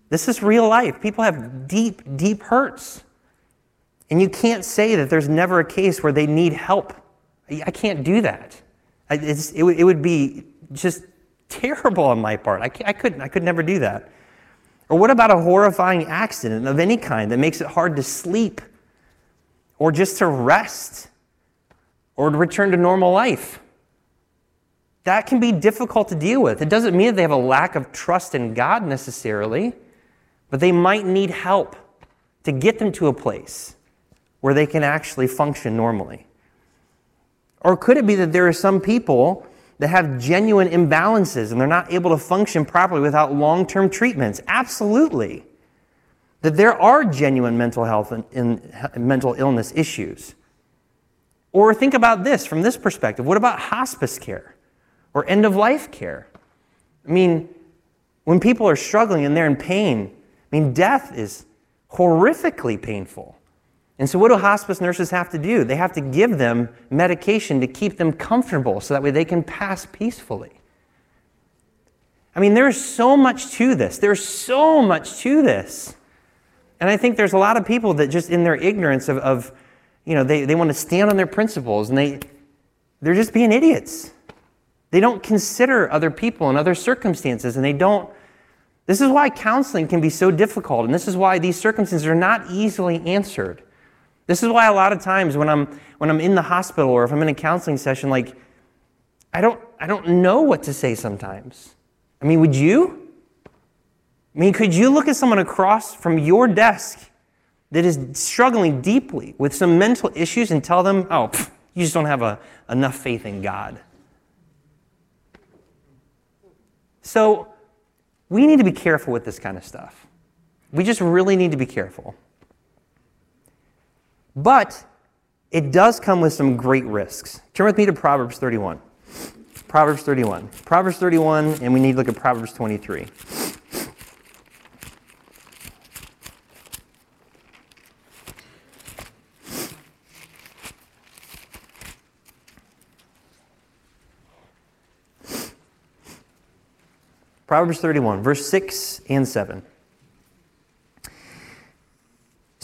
This is real life. People have deep, deep hurts. And you can't say that there's never a case where they need help. I can't do that. It, it, would be just terrible on my part. I, I, couldn't, I could never do that. Or what about a horrifying accident of any kind that makes it hard to sleep or just to rest or to return to normal life? That can be difficult to deal with. It doesn't mean that they have a lack of trust in God necessarily but they might need help to get them to a place where they can actually function normally. Or could it be that there are some people that have genuine imbalances and they're not able to function properly without long term treatments? Absolutely. That there are genuine mental health and, and mental illness issues. Or think about this from this perspective what about hospice care or end of life care? I mean, when people are struggling and they're in pain, I mean, death is horrifically painful. And so, what do hospice nurses have to do? They have to give them medication to keep them comfortable so that way they can pass peacefully. I mean, there's so much to this. There's so much to this. And I think there's a lot of people that just in their ignorance of, of you know, they, they want to stand on their principles and they, they're just being idiots. They don't consider other people and other circumstances and they don't this is why counseling can be so difficult, and this is why these circumstances are not easily answered. This is why a lot of times when I'm when I'm in the hospital or if I'm in a counseling session, like I don't I don't know what to say sometimes. I mean, would you? I mean, could you look at someone across from your desk that is struggling deeply with some mental issues and tell them, oh, pff, you just don't have a, enough faith in God? So we need to be careful with this kind of stuff. We just really need to be careful. But it does come with some great risks. Turn with me to Proverbs 31. Proverbs 31. Proverbs 31, and we need to look at Proverbs 23. Proverbs 31, verse 6 and 7.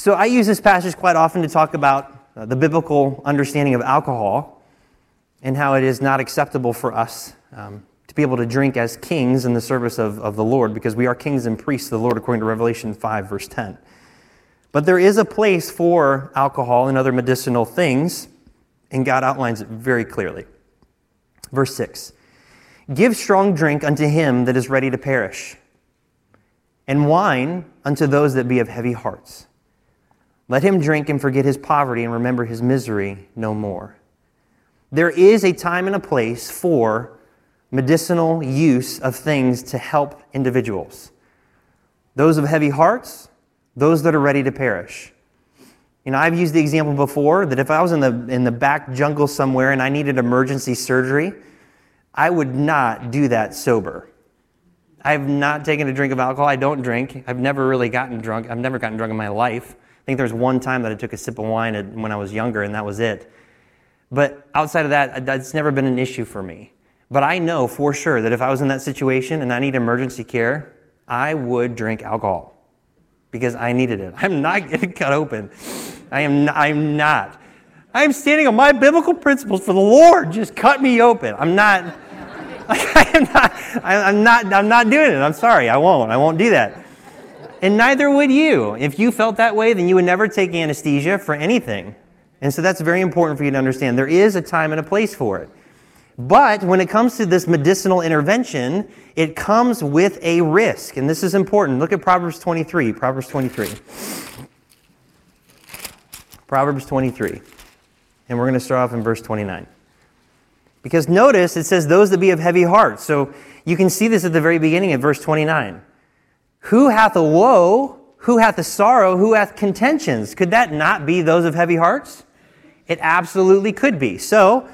So I use this passage quite often to talk about uh, the biblical understanding of alcohol and how it is not acceptable for us um, to be able to drink as kings in the service of, of the Lord because we are kings and priests of the Lord according to Revelation 5, verse 10. But there is a place for alcohol and other medicinal things, and God outlines it very clearly. Verse 6 Give strong drink unto him that is ready to perish, and wine unto those that be of heavy hearts. Let him drink and forget his poverty and remember his misery no more. There is a time and a place for medicinal use of things to help individuals. Those of heavy hearts, those that are ready to perish. You know, I've used the example before that if I was in the, in the back jungle somewhere and I needed emergency surgery, I would not do that sober. I've not taken a drink of alcohol. I don't drink. I've never really gotten drunk. I've never gotten drunk in my life. I think there was one time that I took a sip of wine when I was younger, and that was it. But outside of that, that's never been an issue for me. But I know for sure that if I was in that situation and I need emergency care, I would drink alcohol because I needed it. I'm not getting cut open. I am not, I'm not. I am standing on my biblical principles for the Lord. Just cut me open. I'm not, I am not, I'm not, I'm not doing it. I'm sorry. I won't. I won't do that. And neither would you. If you felt that way, then you would never take anesthesia for anything. And so that's very important for you to understand. There is a time and a place for it. But when it comes to this medicinal intervention, it comes with a risk. And this is important. Look at Proverbs 23. Proverbs 23. Proverbs 23. And we're going to start off in verse 29. Because notice it says, those that be of heavy heart. So you can see this at the very beginning of verse 29. Who hath a woe Who hath a sorrow? Who hath contentions? Could that not be those of heavy hearts? It absolutely could be. So,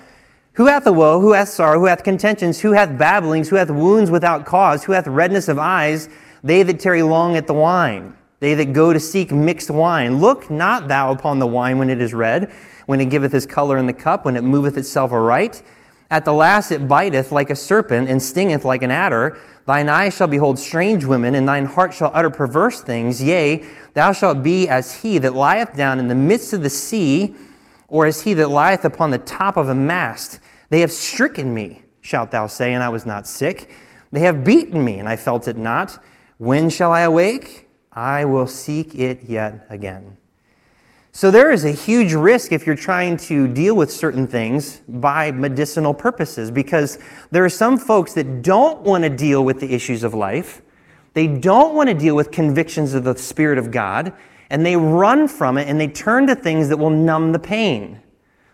who hath a woe? Who hath sorrow? Who hath contentions? Who hath babblings? Who hath wounds without cause? Who hath redness of eyes? They that tarry long at the wine. They that go to seek mixed wine. Look not thou upon the wine when it is red, when it giveth his color in the cup, when it moveth itself aright. At the last it biteth like a serpent and stingeth like an adder. Thine eyes shall behold strange women, and thine heart shall utter perverse things. Yea, thou shalt be as he that lieth down in the midst of the sea, or as he that lieth upon the top of a mast. They have stricken me, shalt thou say, and I was not sick. They have beaten me, and I felt it not. When shall I awake? I will seek it yet again. So there is a huge risk if you're trying to deal with certain things by medicinal purposes because there are some folks that don't want to deal with the issues of life. They don't want to deal with convictions of the Spirit of God, and they run from it and they turn to things that will numb the pain.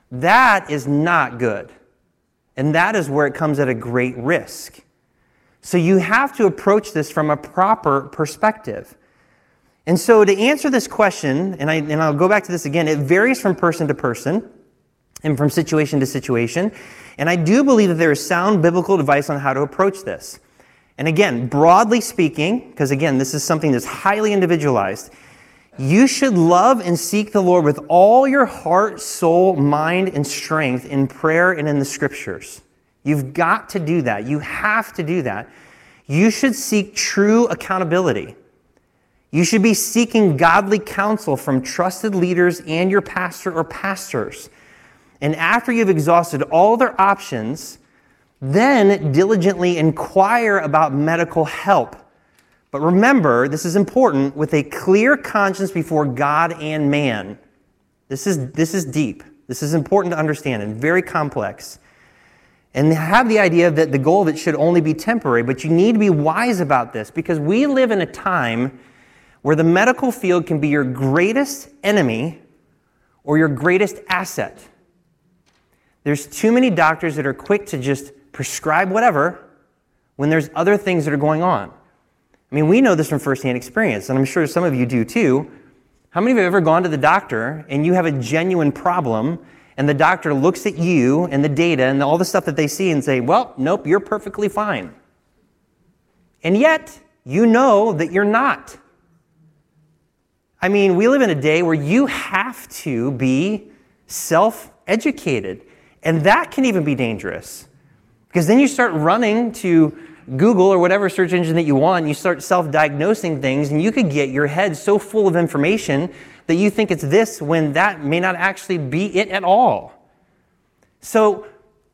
That is not good. And that is where it comes at a great risk. So you have to approach this from a proper perspective. And so, to answer this question, and, I, and I'll go back to this again, it varies from person to person and from situation to situation. And I do believe that there is sound biblical advice on how to approach this. And again, broadly speaking, because again, this is something that's highly individualized, you should love and seek the Lord with all your heart, soul, mind, and strength in prayer and in the scriptures. You've got to do that. You have to do that. You should seek true accountability. You should be seeking godly counsel from trusted leaders and your pastor or pastors. And after you've exhausted all their options, then diligently inquire about medical help. But remember, this is important with a clear conscience before God and man. This is, this is deep. This is important to understand and very complex. And have the idea that the goal of it should only be temporary, but you need to be wise about this because we live in a time where the medical field can be your greatest enemy or your greatest asset. There's too many doctors that are quick to just prescribe whatever when there's other things that are going on. I mean, we know this from firsthand experience, and I'm sure some of you do too. How many of you have ever gone to the doctor and you have a genuine problem, and the doctor looks at you and the data and all the stuff that they see and say, Well, nope, you're perfectly fine. And yet, you know that you're not. I mean, we live in a day where you have to be self educated, and that can even be dangerous because then you start running to Google or whatever search engine that you want, you start self diagnosing things, and you could get your head so full of information that you think it's this when that may not actually be it at all. So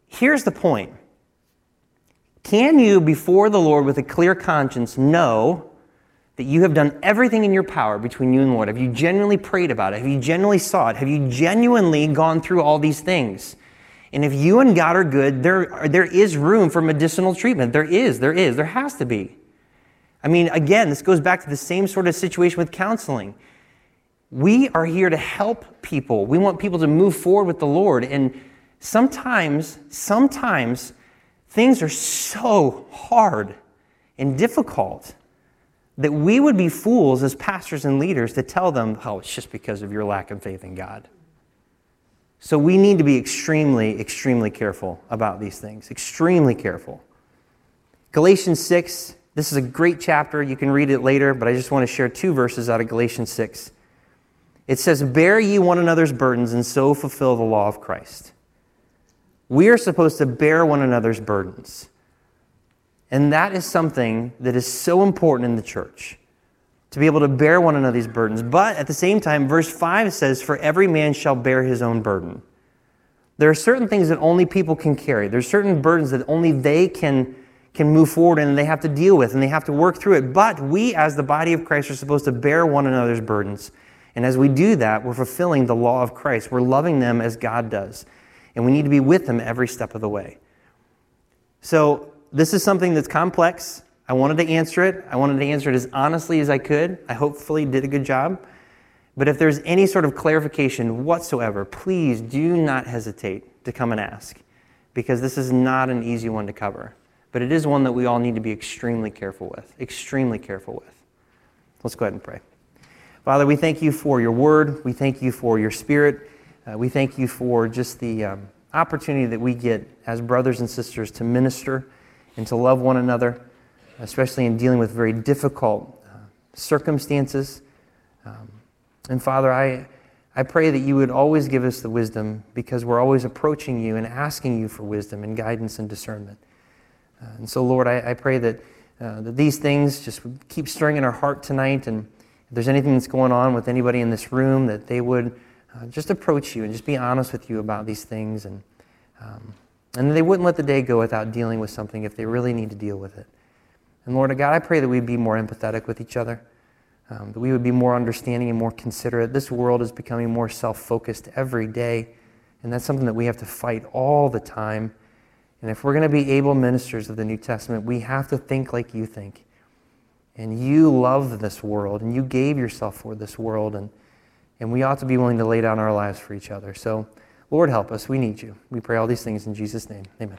here's the point Can you, before the Lord with a clear conscience, know that you have done everything in your power between you and the Lord? Have you genuinely prayed about it? Have you genuinely sought? Have you genuinely gone through all these things? And if you and God are good, there, there is room for medicinal treatment. There is, there is, there has to be. I mean, again, this goes back to the same sort of situation with counseling. We are here to help people. We want people to move forward with the Lord. And sometimes, sometimes things are so hard and difficult that we would be fools as pastors and leaders to tell them, oh, it's just because of your lack of faith in God. So we need to be extremely, extremely careful about these things. Extremely careful. Galatians 6, this is a great chapter. You can read it later, but I just want to share two verses out of Galatians 6. It says, Bear ye one another's burdens and so fulfill the law of Christ. We are supposed to bear one another's burdens. And that is something that is so important in the church to be able to bear one another's burdens. But at the same time, verse 5 says, For every man shall bear his own burden. There are certain things that only people can carry. There's certain burdens that only they can, can move forward and they have to deal with and they have to work through it. But we, as the body of Christ, are supposed to bear one another's burdens. And as we do that, we're fulfilling the law of Christ. We're loving them as God does. And we need to be with them every step of the way. So this is something that's complex. I wanted to answer it. I wanted to answer it as honestly as I could. I hopefully did a good job. But if there's any sort of clarification whatsoever, please do not hesitate to come and ask because this is not an easy one to cover. But it is one that we all need to be extremely careful with. Extremely careful with. Let's go ahead and pray. Father, we thank you for your word. We thank you for your spirit. Uh, we thank you for just the um, opportunity that we get as brothers and sisters to minister and to love one another, especially in dealing with very difficult uh, circumstances. Um, and Father, I, I pray that you would always give us the wisdom because we're always approaching you and asking you for wisdom and guidance and discernment. Uh, and so, Lord, I, I pray that, uh, that these things just keep stirring in our heart tonight. And if there's anything that's going on with anybody in this room, that they would uh, just approach you and just be honest with you about these things. And, um, and they wouldn't let the day go without dealing with something if they really need to deal with it. And Lord of God, I pray that we'd be more empathetic with each other, um, that we would be more understanding and more considerate. This world is becoming more self focused every day, and that's something that we have to fight all the time. And if we're going to be able ministers of the New Testament, we have to think like you think. And you love this world, and you gave yourself for this world, and, and we ought to be willing to lay down our lives for each other. So, Lord, help us. We need you. We pray all these things in Jesus' name. Amen.